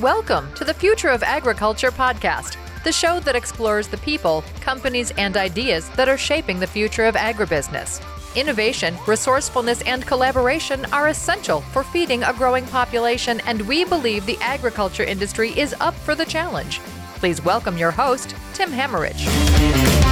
Welcome to the Future of Agriculture podcast, the show that explores the people, companies, and ideas that are shaping the future of agribusiness. Innovation, resourcefulness, and collaboration are essential for feeding a growing population, and we believe the agriculture industry is up for the challenge. Please welcome your host, Tim Hammerich.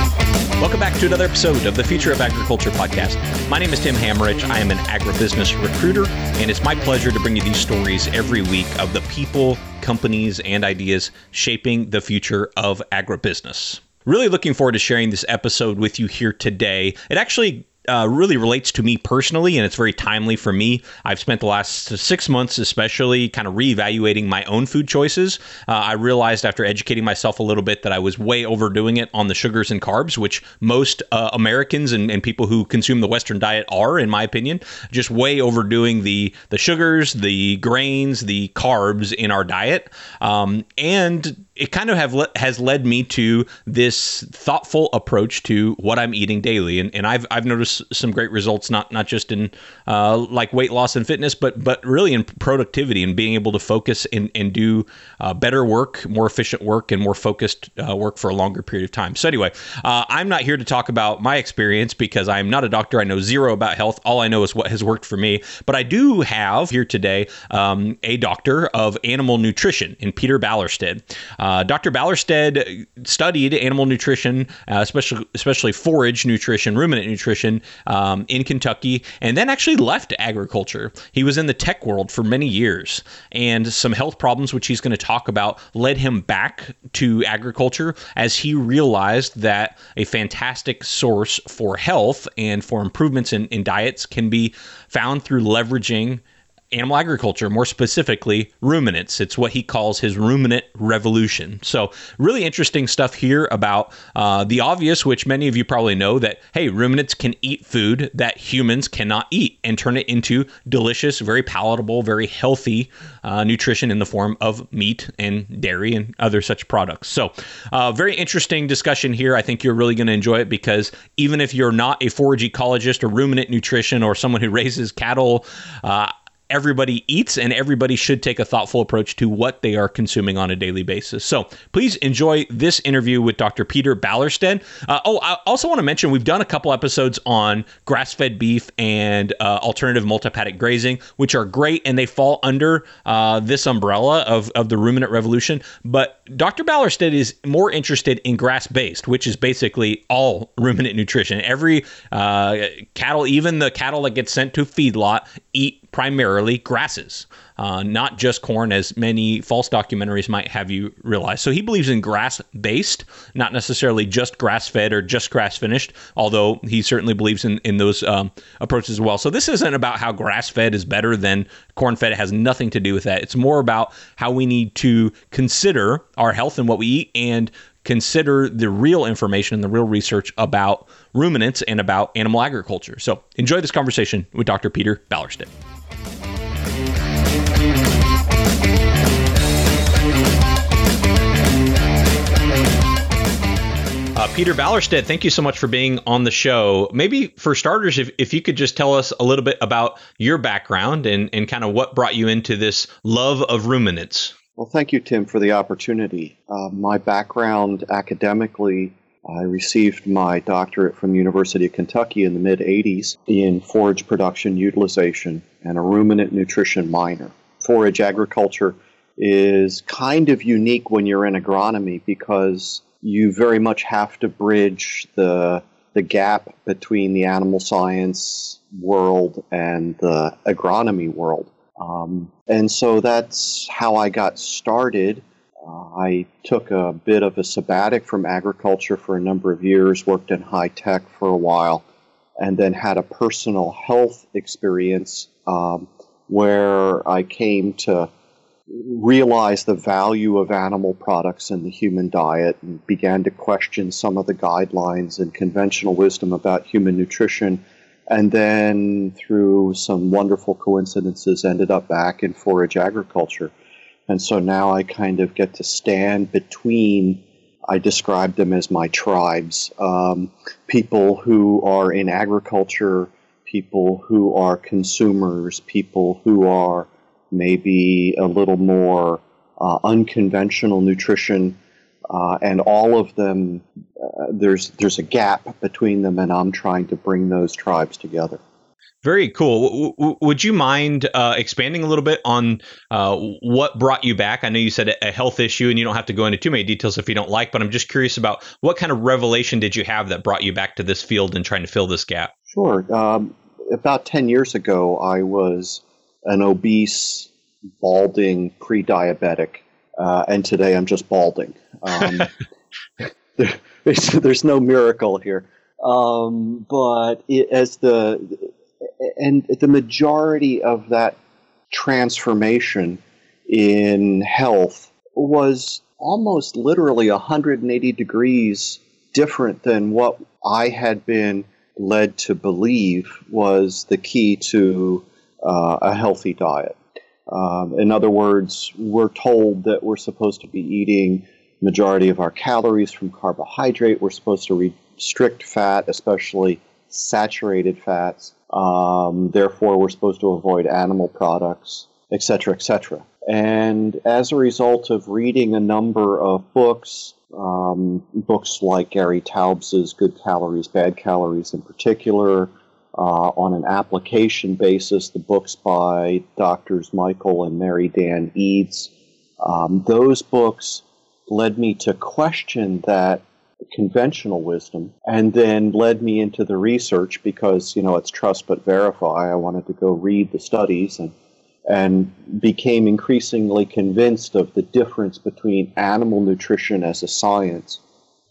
Welcome back to another episode of the Future of Agriculture podcast. My name is Tim Hammerich. I am an agribusiness recruiter, and it's my pleasure to bring you these stories every week of the people, companies, and ideas shaping the future of agribusiness. Really looking forward to sharing this episode with you here today. It actually uh, really relates to me personally, and it's very timely for me. I've spent the last six months, especially, kind of reevaluating my own food choices. Uh, I realized after educating myself a little bit that I was way overdoing it on the sugars and carbs, which most uh, Americans and, and people who consume the Western diet are, in my opinion, just way overdoing the the sugars, the grains, the carbs in our diet, um, and it kind of have le- has led me to this thoughtful approach to what I'm eating daily, and, and I've I've noticed some great results not not just in uh, like weight loss and fitness, but but really in productivity and being able to focus and and do uh, better work, more efficient work, and more focused uh, work for a longer period of time. So anyway, uh, I'm not here to talk about my experience because I'm not a doctor. I know zero about health. All I know is what has worked for me. But I do have here today um, a doctor of animal nutrition in Peter Ballerstedt. Uh, Dr. Ballerstedt studied animal nutrition, especially especially forage nutrition, ruminant nutrition um, in Kentucky, and then actually left agriculture. He was in the tech world for many years, and some health problems, which he's going to talk about, led him back to agriculture as he realized that a fantastic source for health and for improvements in, in diets can be found through leveraging animal agriculture, more specifically ruminants. It's what he calls his ruminant revolution. So, really interesting stuff here about uh, the obvious, which many of you probably know that, hey, ruminants can eat food that humans cannot eat and turn it into delicious, very palatable, very healthy uh, nutrition in the form of meat and dairy and other such products. So, uh, very interesting discussion here. I think you're really going to enjoy it because even if you're not a forage ecologist or ruminant nutrition or someone who raises cattle, uh, everybody eats and everybody should take a thoughtful approach to what they are consuming on a daily basis. So please enjoy this interview with Dr. Peter Ballerstedt. Uh, oh, I also want to mention we've done a couple episodes on grass fed beef and uh, alternative multi-paddock grazing, which are great and they fall under uh, this umbrella of, of the ruminant revolution. But Dr. Ballerstedt is more interested in grass based, which is basically all ruminant nutrition. Every uh, cattle, even the cattle that get sent to feedlot, eat primarily grasses, uh, not just corn, as many false documentaries might have you realize. So he believes in grass based, not necessarily just grass fed or just grass finished, although he certainly believes in, in those um, approaches as well. So this isn't about how grass fed is better than corn fed. It has nothing to do with that. It's more about how we need to consider our health and what we eat and consider the real information and the real research about ruminants and about animal agriculture. So enjoy this conversation with Dr. Peter Ballerstedt. Uh, Peter Ballerstedt, thank you so much for being on the show. Maybe for starters, if, if you could just tell us a little bit about your background and, and kind of what brought you into this love of ruminants. Well, thank you, Tim, for the opportunity. Uh, my background academically, I received my doctorate from the University of Kentucky in the mid 80s in forage production utilization and a ruminant nutrition minor. Forage agriculture is kind of unique when you're in agronomy because you very much have to bridge the the gap between the animal science world and the agronomy world. Um, and so that's how I got started. Uh, I took a bit of a sabbatic from agriculture for a number of years, worked in high tech for a while, and then had a personal health experience um, where I came to realize the value of animal products in the human diet and began to question some of the guidelines and conventional wisdom about human nutrition. And then, through some wonderful coincidences, ended up back in forage agriculture. And so now I kind of get to stand between, I describe them as my tribes um, people who are in agriculture, people who are consumers, people who are maybe a little more uh, unconventional nutrition, uh, and all of them, uh, there's there's a gap between them, and I'm trying to bring those tribes together. Very cool. W- w- would you mind uh, expanding a little bit on uh, what brought you back? I know you said a health issue, and you don't have to go into too many details if you don't like, but I'm just curious about what kind of revelation did you have that brought you back to this field and trying to fill this gap? Sure. Um, about 10 years ago, I was an obese, balding, pre diabetic, uh, and today I'm just balding. Um, there, there's, there's, no miracle here. Um, but it, as the and the majority of that transformation in health was almost literally 180 degrees different than what I had been led to believe was the key to uh, a healthy diet. Um, in other words, we're told that we're supposed to be eating majority of our calories from carbohydrate. We're supposed to restrict fat, especially saturated fats. Um, therefore, we're supposed to avoid animal products, etc., etc. And as a result of reading a number of books, um, books like Gary Taubes's Good Calories, Bad Calories in particular, uh, on an application basis, the books by doctors Michael and Mary Dan Eades. Um, those books led me to question that conventional wisdom and then led me into the research because you know it's trust but verify i wanted to go read the studies and and became increasingly convinced of the difference between animal nutrition as a science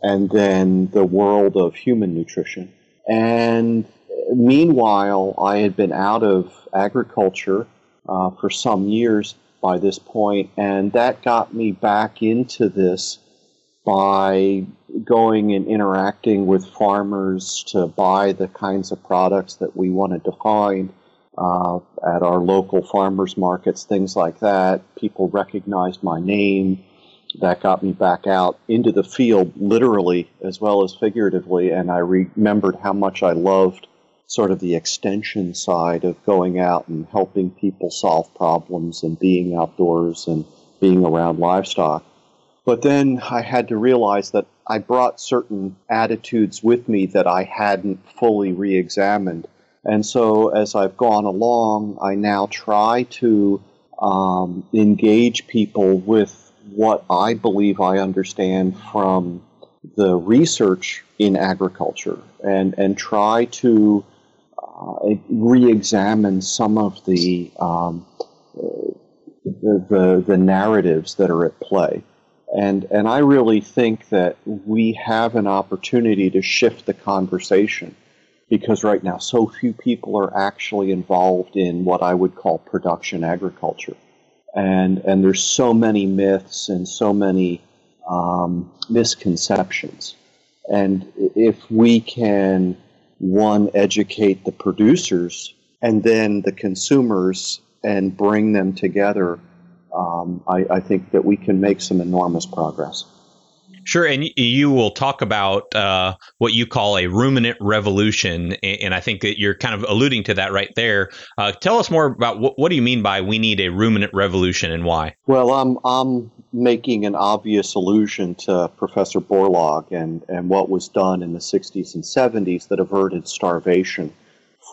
and then the world of human nutrition and meanwhile i had been out of agriculture uh, for some years by this point and that got me back into this by going and interacting with farmers to buy the kinds of products that we wanted to find uh, at our local farmers markets, things like that. People recognized my name. That got me back out into the field, literally as well as figuratively, and I remembered how much I loved sort of the extension side of going out and helping people solve problems and being outdoors and being around livestock. But then I had to realize that I brought certain attitudes with me that I hadn't fully re examined. And so as I've gone along, I now try to um, engage people with what I believe I understand from the research in agriculture and, and try to uh, re examine some of the, um, the, the, the narratives that are at play. And, and I really think that we have an opportunity to shift the conversation because right now so few people are actually involved in what I would call production agriculture. And, and there's so many myths and so many um, misconceptions. And if we can, one, educate the producers and then the consumers and bring them together um, I, I, think that we can make some enormous progress. Sure, and you will talk about uh, what you call a ruminant revolution, and I think that you're kind of alluding to that right there. Uh, tell us more about what, what do you mean by we need a ruminant revolution and why? Well, I'm I'm making an obvious allusion to Professor Borlaug and and what was done in the 60s and 70s that averted starvation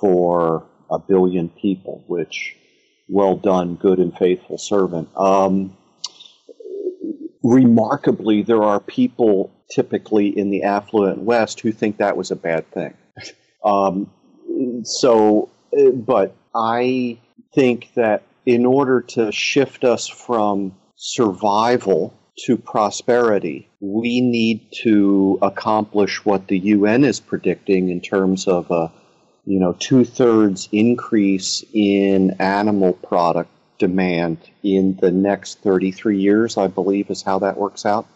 for a billion people, which well done, good and faithful servant. Um, remarkably, there are people typically in the affluent West who think that was a bad thing. um, so, but I think that in order to shift us from survival to prosperity, we need to accomplish what the UN is predicting in terms of a you know, two thirds increase in animal product demand in the next 33 years, I believe, is how that works out.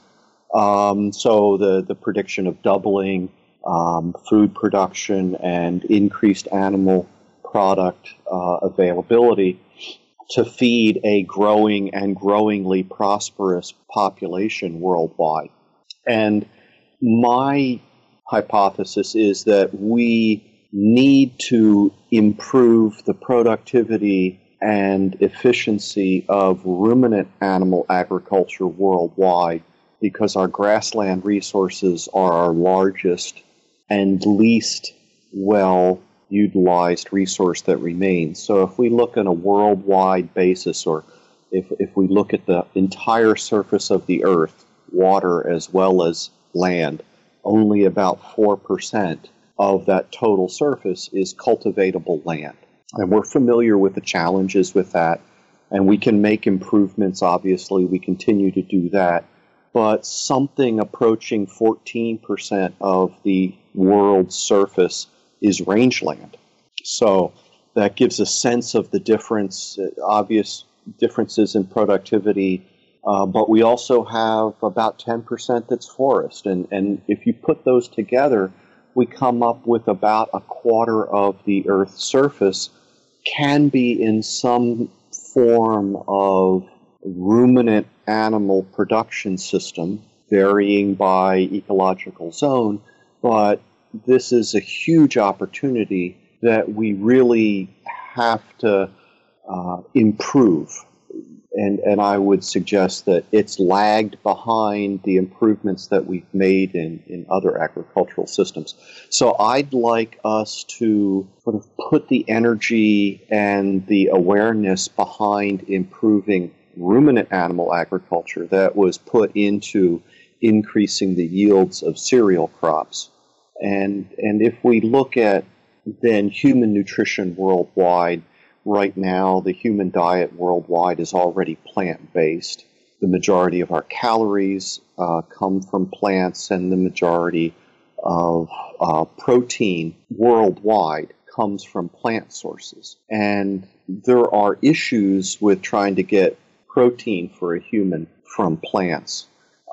Um, so the, the prediction of doubling um, food production and increased animal product uh, availability to feed a growing and growingly prosperous population worldwide. And my hypothesis is that we need to improve the productivity and efficiency of ruminant animal agriculture worldwide because our grassland resources are our largest and least well utilized resource that remains. So if we look on a worldwide basis, or if, if we look at the entire surface of the earth, water as well as land, only about 4% of that total surface is cultivatable land. And we're familiar with the challenges with that, and we can make improvements, obviously. We continue to do that. But something approaching 14% of the world's surface is rangeland. So that gives a sense of the difference, uh, obvious differences in productivity. Uh, but we also have about 10% that's forest. And, and if you put those together, we come up with about a quarter of the Earth's surface can be in some form of ruminant animal production system, varying by ecological zone, but this is a huge opportunity that we really have to uh, improve. And, and I would suggest that it's lagged behind the improvements that we've made in, in other agricultural systems. So I'd like us to sort of put the energy and the awareness behind improving ruminant animal agriculture that was put into increasing the yields of cereal crops and, and if we look at then human nutrition worldwide, right now the human diet worldwide is already plant based. The majority of our calories uh, come from plants, and the majority of uh, protein worldwide comes from plant sources. And there are issues with trying to get protein for a human from plants.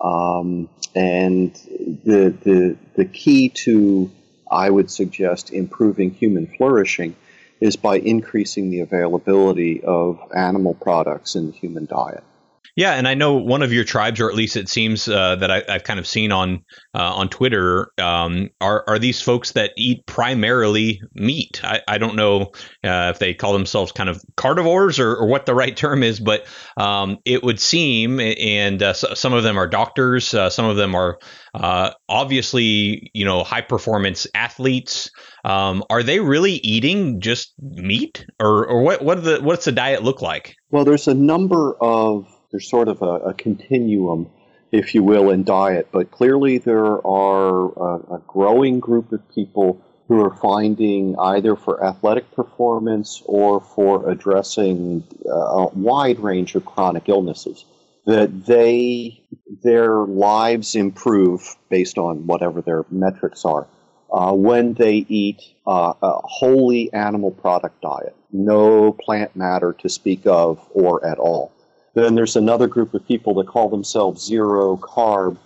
Um, and the, the, the key to, I would suggest, improving human flourishing is by increasing the availability of animal products in the human diet. Yeah, and I know one of your tribes, or at least it seems uh, that I, have kind of seen on uh, on Twitter, um, are are these folks that eat primarily meat. I, I don't know uh, if they call themselves kind of carnivores or, or what the right term is, but um, it would seem, and uh, some of them are doctors, uh, some of them are uh, obviously you know high performance athletes. Um, are they really eating just meat, or or what what the what's the diet look like? Well, there's a number of there's sort of a, a continuum, if you will, in diet. But clearly, there are a, a growing group of people who are finding either for athletic performance or for addressing uh, a wide range of chronic illnesses that they their lives improve based on whatever their metrics are uh, when they eat uh, a wholly animal product diet, no plant matter to speak of or at all. Then there's another group of people that call themselves zero carb,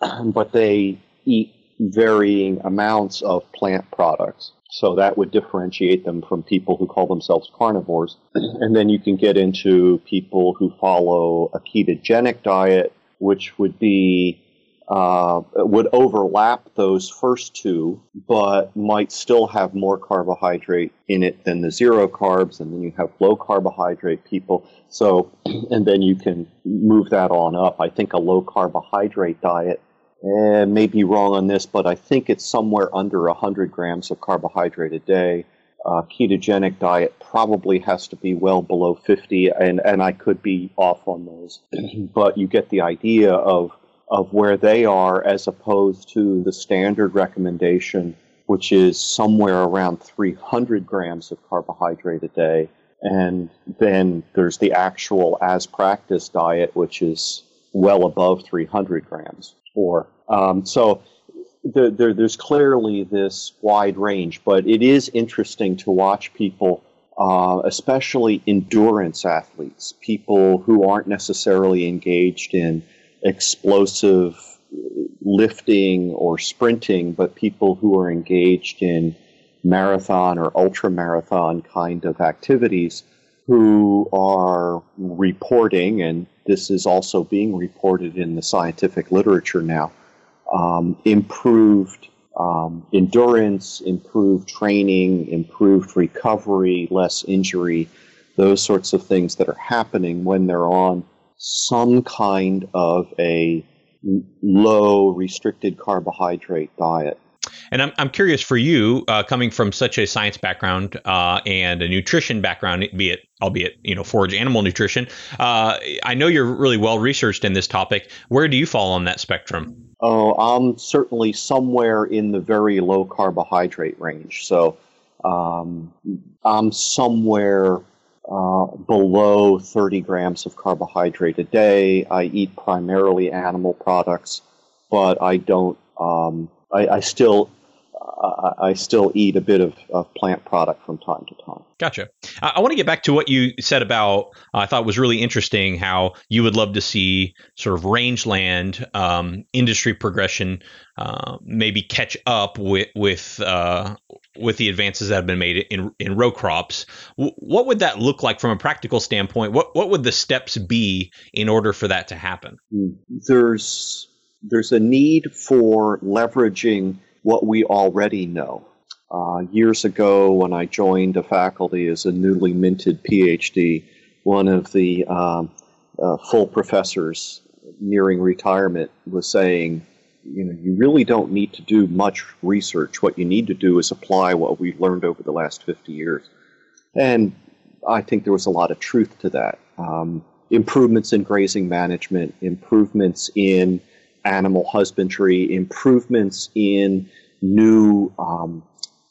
but they eat varying amounts of plant products. So that would differentiate them from people who call themselves carnivores. And then you can get into people who follow a ketogenic diet, which would be uh, would overlap those first two, but might still have more carbohydrate in it than the zero carbs. And then you have low carbohydrate people. So, and then you can move that on up. I think a low carbohydrate diet, eh, may be wrong on this, but I think it's somewhere under 100 grams of carbohydrate a day. Uh, ketogenic diet probably has to be well below 50, and, and I could be off on those. but you get the idea of of where they are as opposed to the standard recommendation, which is somewhere around 300 grams of carbohydrate a day. And then there's the actual as practice diet, which is well above 300 grams. Or um, so the, there, there's clearly this wide range, but it is interesting to watch people, uh, especially endurance athletes, people who aren't necessarily engaged in explosive lifting or sprinting, but people who are engaged in marathon or ultra marathon kind of activities who are reporting, and this is also being reported in the scientific literature now, um, improved um, endurance, improved training, improved recovery, less injury those sorts of things that are happening when they're on some kind of a low restricted carbohydrate diet. And I'm, I'm curious for you, uh, coming from such a science background uh, and a nutrition background, be it albeit you know forage animal nutrition. Uh, I know you're really well researched in this topic. Where do you fall on that spectrum? Oh, I'm certainly somewhere in the very low carbohydrate range. So um, I'm somewhere uh, below 30 grams of carbohydrate a day. I eat primarily animal products, but I don't. Um, I, I, still I still eat a bit of, of, plant product from time to time. Gotcha. I, want to get back to what you said about. I thought was really interesting how you would love to see sort of rangeland um, industry progression uh, maybe catch up with with uh, with the advances that have been made in in row crops. W- what would that look like from a practical standpoint? What what would the steps be in order for that to happen? There's there's a need for leveraging what we already know. Uh, years ago, when I joined the faculty as a newly minted PhD, one of the um, uh, full professors nearing retirement was saying, you know, you really don't need to do much research. What you need to do is apply what we've learned over the last 50 years. And I think there was a lot of truth to that. Um, improvements in grazing management, improvements in animal husbandry, improvements in new, um,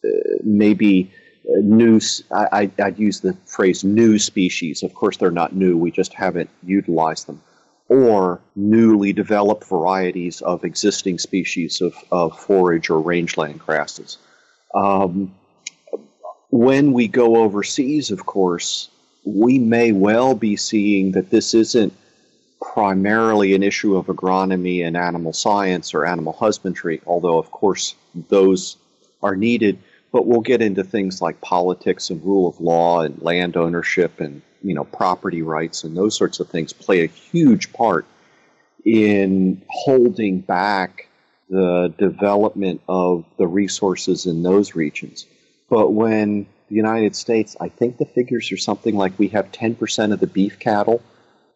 uh, maybe uh, new, I, would use the phrase new species. Of course, they're not new, we just haven't utilized them. Or newly developed varieties of existing species of, of forage or rangeland grasses. Um, when we go overseas, of course, we may well be seeing that this isn't primarily an issue of agronomy and animal science or animal husbandry, although, of course, those are needed. But we'll get into things like politics and rule of law and land ownership and you know property rights and those sorts of things play a huge part in holding back the development of the resources in those regions. But when the United States, I think the figures are something like we have 10% of the beef cattle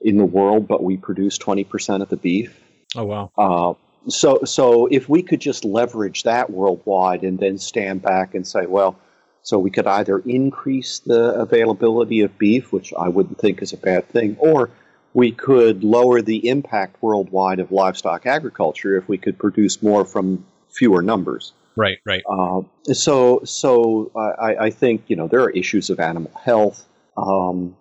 in the world, but we produce 20% of the beef. Oh, wow. Uh, so, so if we could just leverage that worldwide and then stand back and say, well, so we could either increase the availability of beef, which I wouldn't think is a bad thing, or we could lower the impact worldwide of livestock agriculture if we could produce more from fewer numbers. Right, right. Uh, so, so I, I, think you know there are issues of animal health. Um,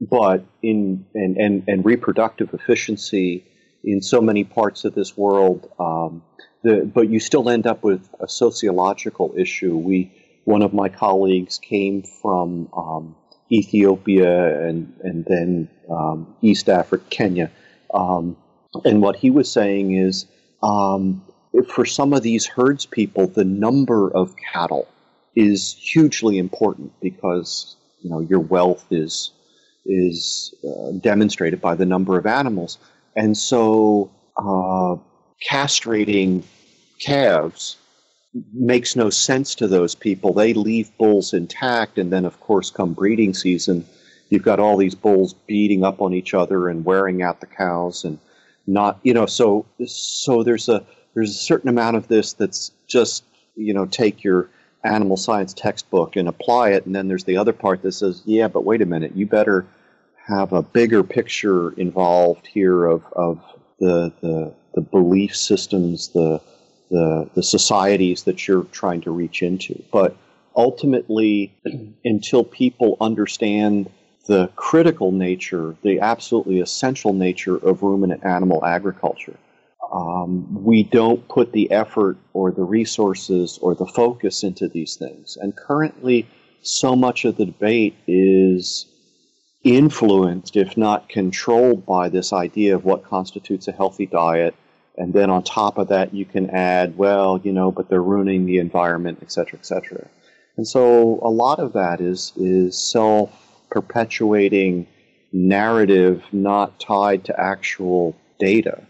but in and, and, and reproductive efficiency in so many parts of this world. Um, the, but you still end up with a sociological issue. We, one of my colleagues came from um, Ethiopia and and then um, East Africa, Kenya, um, and what he was saying is, um, for some of these herds people, the number of cattle is hugely important because you know your wealth is is uh, demonstrated by the number of animals. And so uh, castrating calves makes no sense to those people. They leave bulls intact, and then, of course, come breeding season, you've got all these bulls beating up on each other and wearing out the cows, and not, you know, so so there's a there's a certain amount of this that's just, you know, take your animal science textbook and apply it, and then there's the other part that says, yeah, but wait a minute, you better have a bigger picture involved here of, of the, the, the belief systems, the, the, the societies that you're trying to reach into. But ultimately, until people understand the critical nature, the absolutely essential nature of ruminant animal agriculture, um, we don't put the effort or the resources or the focus into these things. And currently, so much of the debate is influenced, if not controlled, by this idea of what constitutes a healthy diet. And then on top of that, you can add, well, you know, but they're ruining the environment, et cetera, et cetera. And so a lot of that is, is self perpetuating narrative not tied to actual data.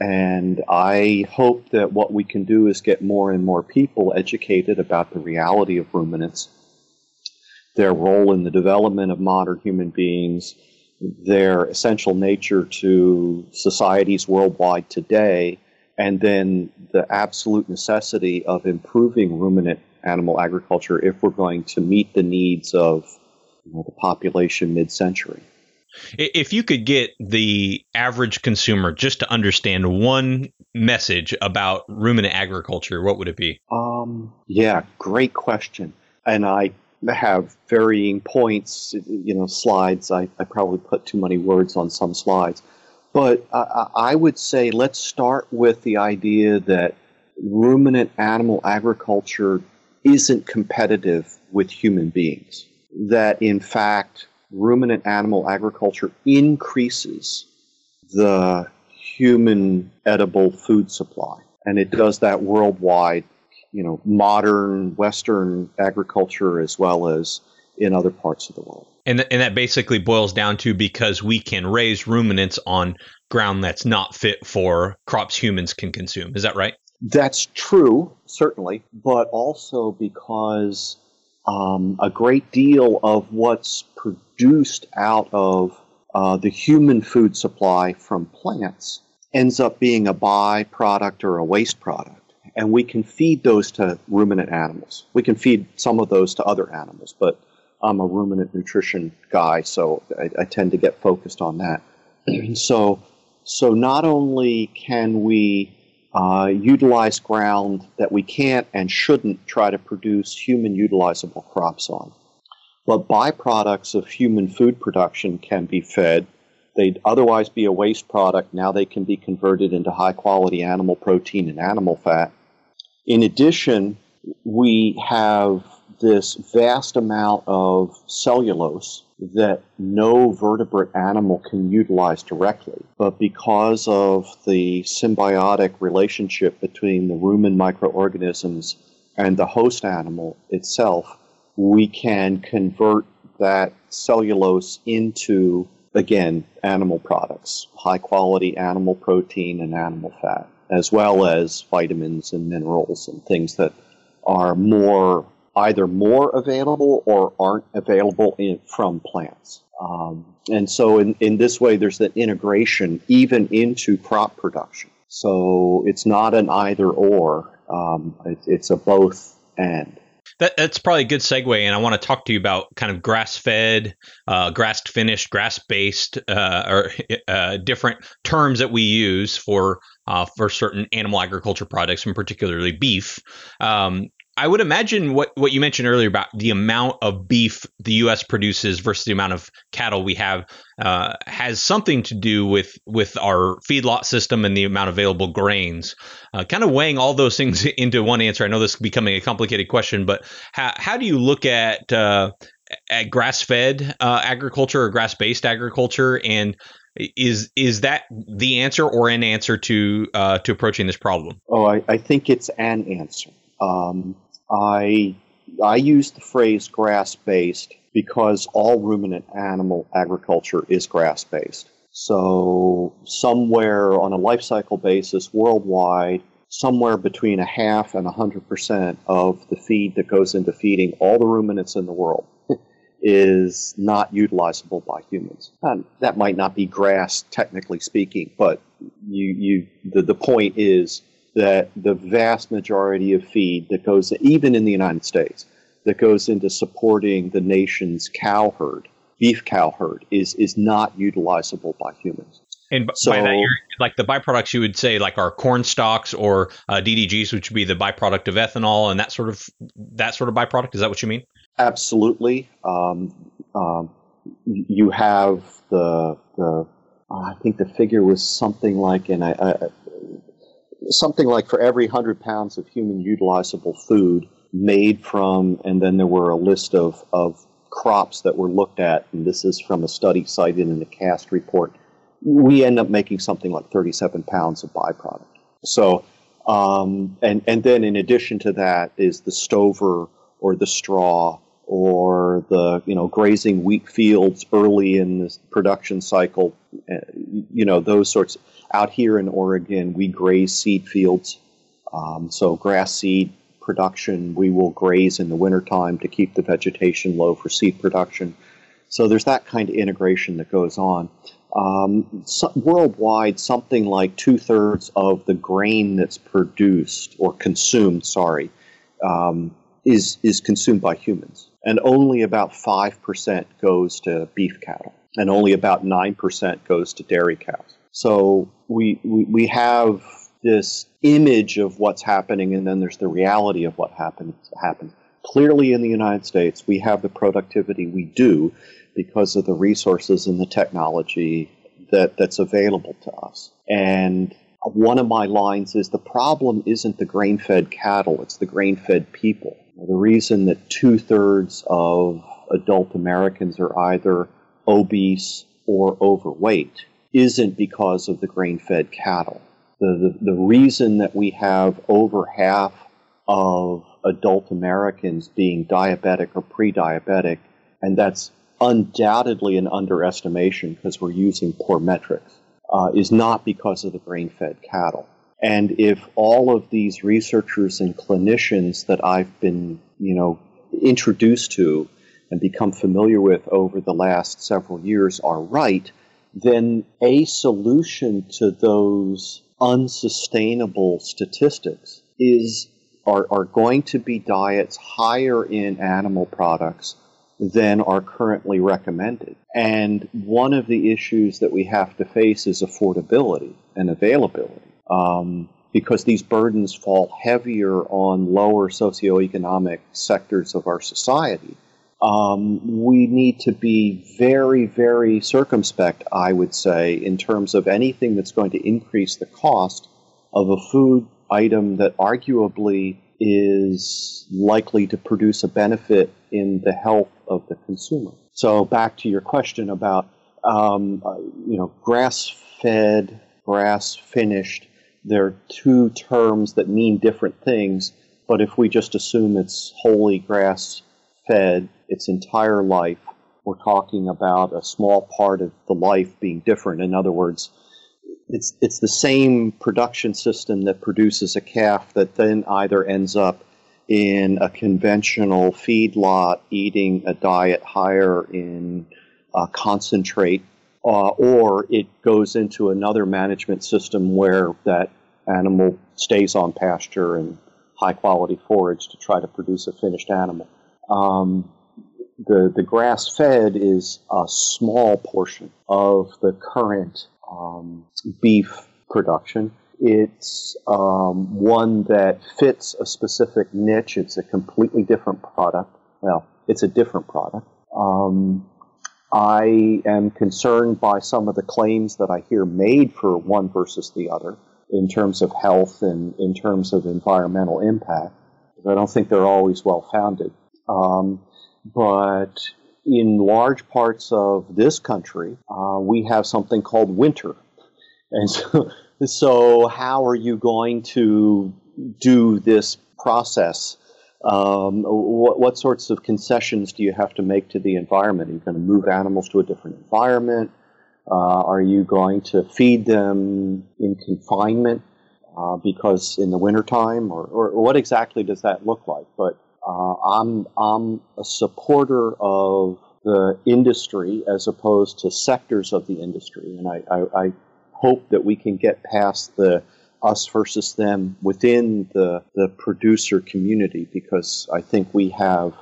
And I hope that what we can do is get more and more people educated about the reality of ruminants their role in the development of modern human beings, their essential nature to societies worldwide today, and then the absolute necessity of improving ruminant animal agriculture if we're going to meet the needs of you know, the population mid century. If you could get the average consumer just to understand one message about ruminant agriculture, what would it be? Um, yeah, great question. And I have varying points, you know, slides. I, I probably put too many words on some slides. But I would say let's start with the idea that ruminant animal agriculture isn't competitive with human beings. That in fact, ruminant animal agriculture increases the human edible food supply. And it does that worldwide, you know, modern Western agriculture as well as in other parts of the world. And, and that basically boils down to because we can raise ruminants on ground that's not fit for crops humans can consume. Is that right? That's true, certainly, but also because um, a great deal of what's produced out of uh, the human food supply from plants ends up being a byproduct or a waste product. And we can feed those to ruminant animals. We can feed some of those to other animals, but I'm a ruminant nutrition guy, so I, I tend to get focused on that. so, so not only can we uh, utilize ground that we can't and shouldn't try to produce human utilizable crops on. But byproducts of human food production can be fed. They'd otherwise be a waste product. Now they can be converted into high quality animal protein and animal fat. In addition, we have this vast amount of cellulose that no vertebrate animal can utilize directly. But because of the symbiotic relationship between the rumen microorganisms and the host animal itself, we can convert that cellulose into, again, animal products, high quality animal protein and animal fat, as well as vitamins and minerals and things that are more either more available or aren't available in, from plants. Um, and so, in, in this way, there's that integration even into crop production. So it's not an either or, um, it, it's a both and. That, that's probably a good segue, and I want to talk to you about kind of grass-fed, uh, grass-finished, grass-based, uh, or uh, different terms that we use for uh, for certain animal agriculture products, and particularly beef. Um, I would imagine what, what you mentioned earlier about the amount of beef the U.S. produces versus the amount of cattle we have uh, has something to do with with our feedlot system and the amount of available grains. Uh, kind of weighing all those things into one answer. I know this is becoming a complicated question, but how, how do you look at uh, at grass fed uh, agriculture or grass based agriculture and is is that the answer or an answer to uh, to approaching this problem? Oh, I, I think it's an answer. Um, I I use the phrase grass based because all ruminant animal agriculture is grass based. So somewhere on a life cycle basis worldwide, somewhere between a half and a hundred percent of the feed that goes into feeding all the ruminants in the world is not utilizable by humans. And that might not be grass technically speaking, but you you the, the point is that the vast majority of feed that goes, even in the United States, that goes into supporting the nation's cow herd, beef cow herd, is, is not utilizable by humans. And so, by that, like the byproducts, you would say like our corn stalks or uh, DDGs, which would be the byproduct of ethanol and that sort of that sort of byproduct. Is that what you mean? Absolutely. Um, um, you have the the I think the figure was something like, and I, I something like for every 100 pounds of human utilizable food made from, and then there were a list of, of crops that were looked at, and this is from a study cited in the CAST report, we end up making something like 37 pounds of byproduct. So, um, and, and then in addition to that is the stover or the straw or the you know grazing wheat fields early in the production cycle, uh, you know those sorts. Out here in Oregon, we graze seed fields, um, so grass seed production. We will graze in the wintertime to keep the vegetation low for seed production. So there's that kind of integration that goes on. Um, so worldwide, something like two thirds of the grain that's produced or consumed, sorry, um, is is consumed by humans, and only about five percent goes to beef cattle, and only about nine percent goes to dairy cows. So we, we we have this image of what's happening, and then there's the reality of what happens happens. Clearly, in the United States, we have the productivity we do because of the resources and the technology that, that's available to us. And one of my lines is the problem isn't the grain fed cattle, it's the grain fed people. The reason that two thirds of adult Americans are either obese or overweight isn't because of the grain fed cattle. The, the, the reason that we have over half of adult Americans being diabetic or pre diabetic, and that's undoubtedly an underestimation because we're using poor metrics, uh, is not because of the grain fed cattle. And if all of these researchers and clinicians that I've been, you know, introduced to and become familiar with over the last several years are right, then a solution to those unsustainable statistics is are, are going to be diets higher in animal products than are currently recommended. And one of the issues that we have to face is affordability and availability. Um, because these burdens fall heavier on lower socioeconomic sectors of our society. Um, we need to be very, very circumspect, I would say, in terms of anything that's going to increase the cost of a food item that arguably is likely to produce a benefit in the health of the consumer. So back to your question about um, you know grass-fed, grass-finished. They're two terms that mean different things, but if we just assume it's wholly grass-fed its entire life, we're talking about a small part of the life being different. In other words, it's it's the same production system that produces a calf that then either ends up in a conventional feedlot eating a diet higher in uh, concentrate, uh, or it goes into another management system where that animal stays on pasture and high quality forage to try to produce a finished animal. Um, the, the grass fed is a small portion of the current um, beef production. It's um, one that fits a specific niche. It's a completely different product. Well, it's a different product. Um, I am concerned by some of the claims that I hear made for one versus the other in terms of health and in terms of environmental impact. I don't think they're always well founded. Um, but in large parts of this country, uh, we have something called winter. And so, so, how are you going to do this process? Um, what, what, sorts of concessions do you have to make to the environment? Are you going to move animals to a different environment? Uh, are you going to feed them in confinement uh, because in the wintertime? Or, or what exactly does that look like? But uh, I'm, I'm a supporter of the industry as opposed to sectors of the industry. And I, I, I hope that we can get past the us versus them within the, the producer community because I think we have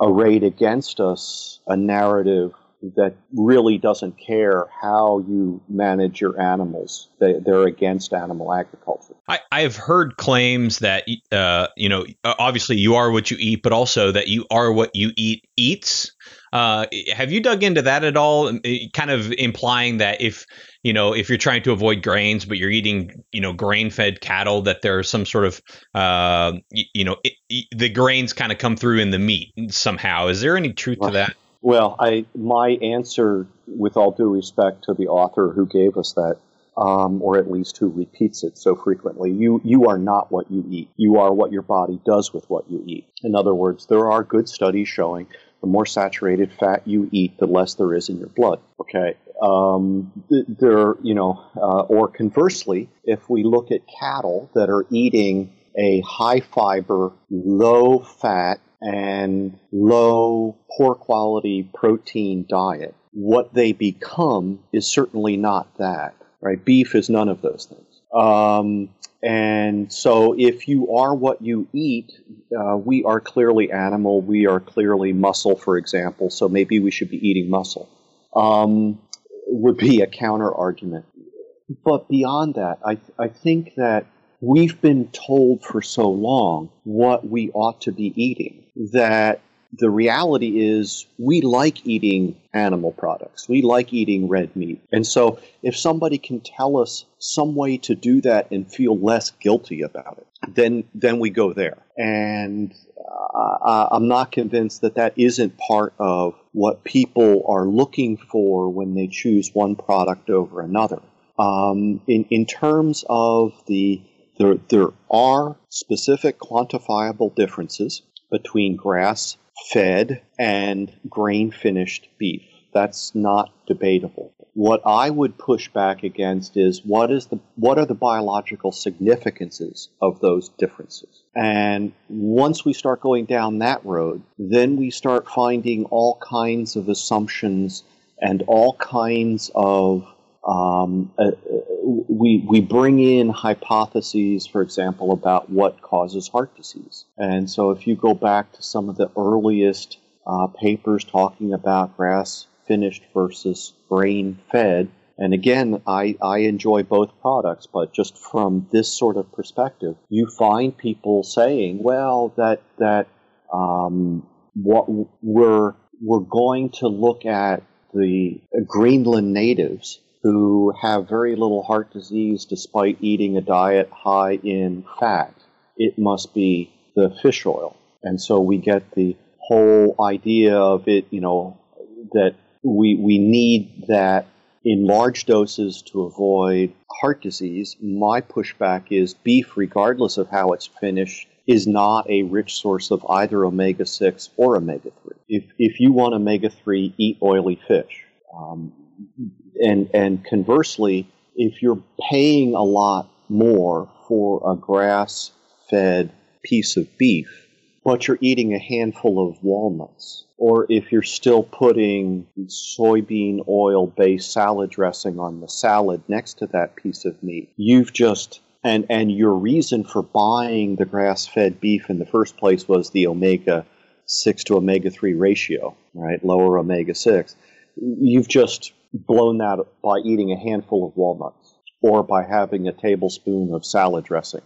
arrayed against us a narrative that really doesn't care how you manage your animals. They, they're against animal agriculture. I, I've heard claims that, uh, you know, obviously you are what you eat, but also that you are what you eat eats. Uh, have you dug into that at all? Kind of implying that if you know if you're trying to avoid grains, but you're eating you know grain-fed cattle, that there's some sort of uh, you, you, know it, the grains kind of come through in the meat somehow. Is there any truth to that? Well, I my answer, with all due respect to the author who gave us that, um, or at least who repeats it so frequently, you you are not what you eat. You are what your body does with what you eat. In other words, there are good studies showing the more saturated fat you eat, the less there is in your blood. Okay. Um, there, you know, uh, or conversely, if we look at cattle that are eating a high fiber, low fat, and low poor quality protein diet, what they become is certainly not that. Right? Beef is none of those things. Um, and so, if you are what you eat, uh, we are clearly animal. We are clearly muscle, for example. So maybe we should be eating muscle. Um, would be a counter argument. But beyond that, I, I think that we've been told for so long what we ought to be eating that the reality is we like eating animal products. We like eating red meat. And so if somebody can tell us some way to do that and feel less guilty about it, then then we go there. And uh, I'm not convinced that that isn't part of what people are looking for when they choose one product over another. Um, in, in terms of the there, there are specific quantifiable differences between grass fed and grain finished beef. That's not debatable. What I would push back against is what is the what are the biological significances of those differences? And once we start going down that road, then we start finding all kinds of assumptions and all kinds of um, uh, we, we bring in hypotheses, for example, about what causes heart disease. And so if you go back to some of the earliest uh, papers talking about grass finished versus grain fed, and again, I, I enjoy both products, but just from this sort of perspective, you find people saying, well, that, that um, what we're, we're going to look at the Greenland natives who have very little heart disease despite eating a diet high in fat. It must be the fish oil. And so we get the whole idea of it, you know, that we, we need that in large doses to avoid heart disease. My pushback is beef, regardless of how it's finished, is not a rich source of either omega 6 or omega 3. If, if you want omega 3, eat oily fish. Um, and and conversely, if you're paying a lot more for a grass fed piece of beef, but you're eating a handful of walnuts, or if you're still putting soybean oil based salad dressing on the salad next to that piece of meat, you've just and and your reason for buying the grass fed beef in the first place was the omega 6 to omega 3 ratio, right? Lower omega 6. You've just blown that by eating a handful of walnuts or by having a tablespoon of salad dressing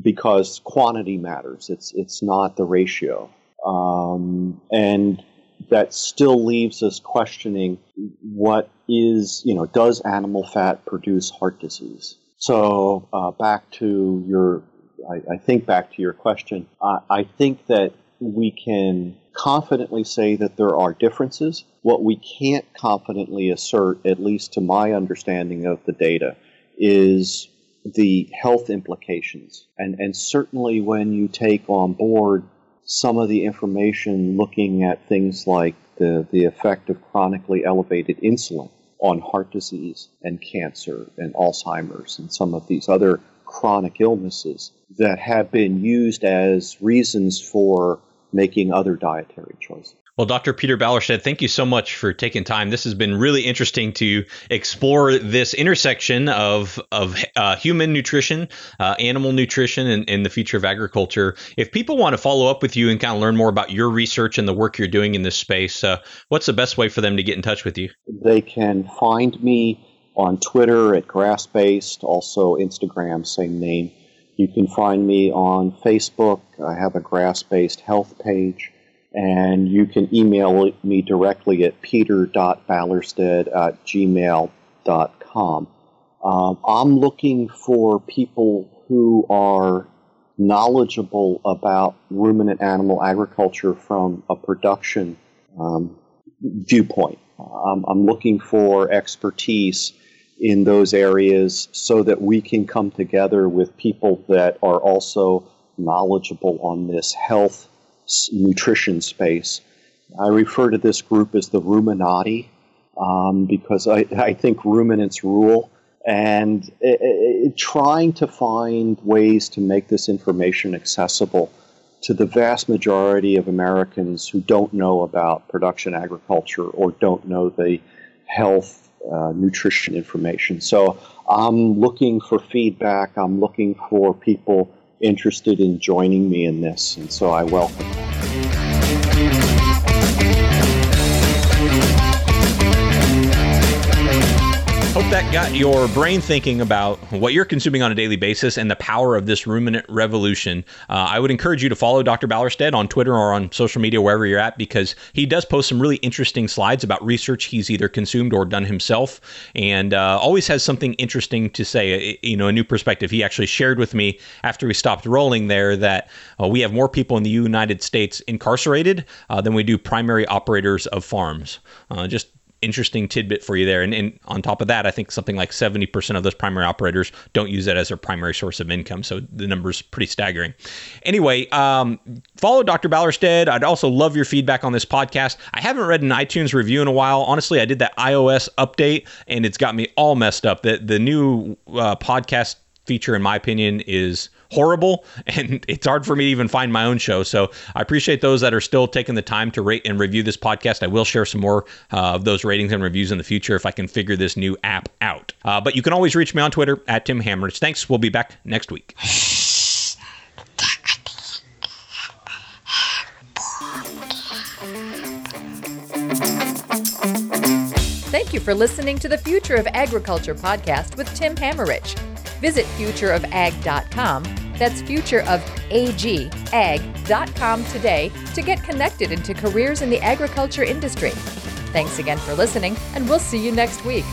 because quantity matters. It's, it's not the ratio. Um, and that still leaves us questioning what is, you know, does animal fat produce heart disease? So uh, back to your, I, I, think back to your question, I, I think that we can confidently say that there are differences. What we can't confidently assert, at least to my understanding of the data, is the health implications. And, and certainly when you take on board some of the information looking at things like the, the effect of chronically elevated insulin on heart disease and cancer and Alzheimer's and some of these other chronic illnesses that have been used as reasons for making other dietary choices. Well, Dr. Peter Ballerstedt, thank you so much for taking time. This has been really interesting to explore this intersection of of uh, human nutrition, uh, animal nutrition, and, and, the future of agriculture. If people want to follow up with you and kind of learn more about your research and the work you're doing in this space, uh, what's the best way for them to get in touch with you? They can find me on Twitter at Grassbased, also Instagram, same name. You can find me on Facebook. I have a grass based health page. And you can email me directly at peter.ballerstedt at gmail.com. Um, I'm looking for people who are knowledgeable about ruminant animal agriculture from a production um, viewpoint. Um, I'm looking for expertise in those areas so that we can come together with people that are also knowledgeable on this health nutrition space. I refer to this group as the Ruminati um, because I, I, think ruminants rule and it, it, trying to find ways to make this information accessible to the vast majority of Americans who don't know about production agriculture or don't know the health, uh, nutrition information. So I'm looking for feedback. I'm looking for people interested in joining me in this, and so I welcome. Hope that got your brain thinking about what you're consuming on a daily basis and the power of this ruminant revolution. Uh, I would encourage you to follow Dr. Ballerstedt on Twitter or on social media, wherever you're at, because he does post some really interesting slides about research he's either consumed or done himself, and uh, always has something interesting to say. You know, a new perspective. He actually shared with me after we stopped rolling there that uh, we have more people in the United States incarcerated uh, than we do primary operators of farms. Uh, just interesting tidbit for you there. And, and, on top of that, I think something like 70% of those primary operators don't use that as their primary source of income. So the number's pretty staggering. Anyway, um, follow Dr. Ballerstedt. I'd also love your feedback on this podcast. I haven't read an iTunes review in a while. Honestly, I did that iOS update and it's got me all messed up. The, the new uh, podcast feature, in my opinion, is horrible and it's hard for me to even find my own show. So I appreciate those that are still taking the time to rate and review this podcast. I will share some more uh, of those ratings and reviews in the future if I can figure this new app out. Uh, but you can always reach me on Twitter at Tim Hammerich. Thanks. We'll be back next week. Thank you for listening to the Future of Agriculture podcast with Tim Hammerich. Visit futureofag.com. That's futureofag.com today to get connected into careers in the agriculture industry. Thanks again for listening, and we'll see you next week.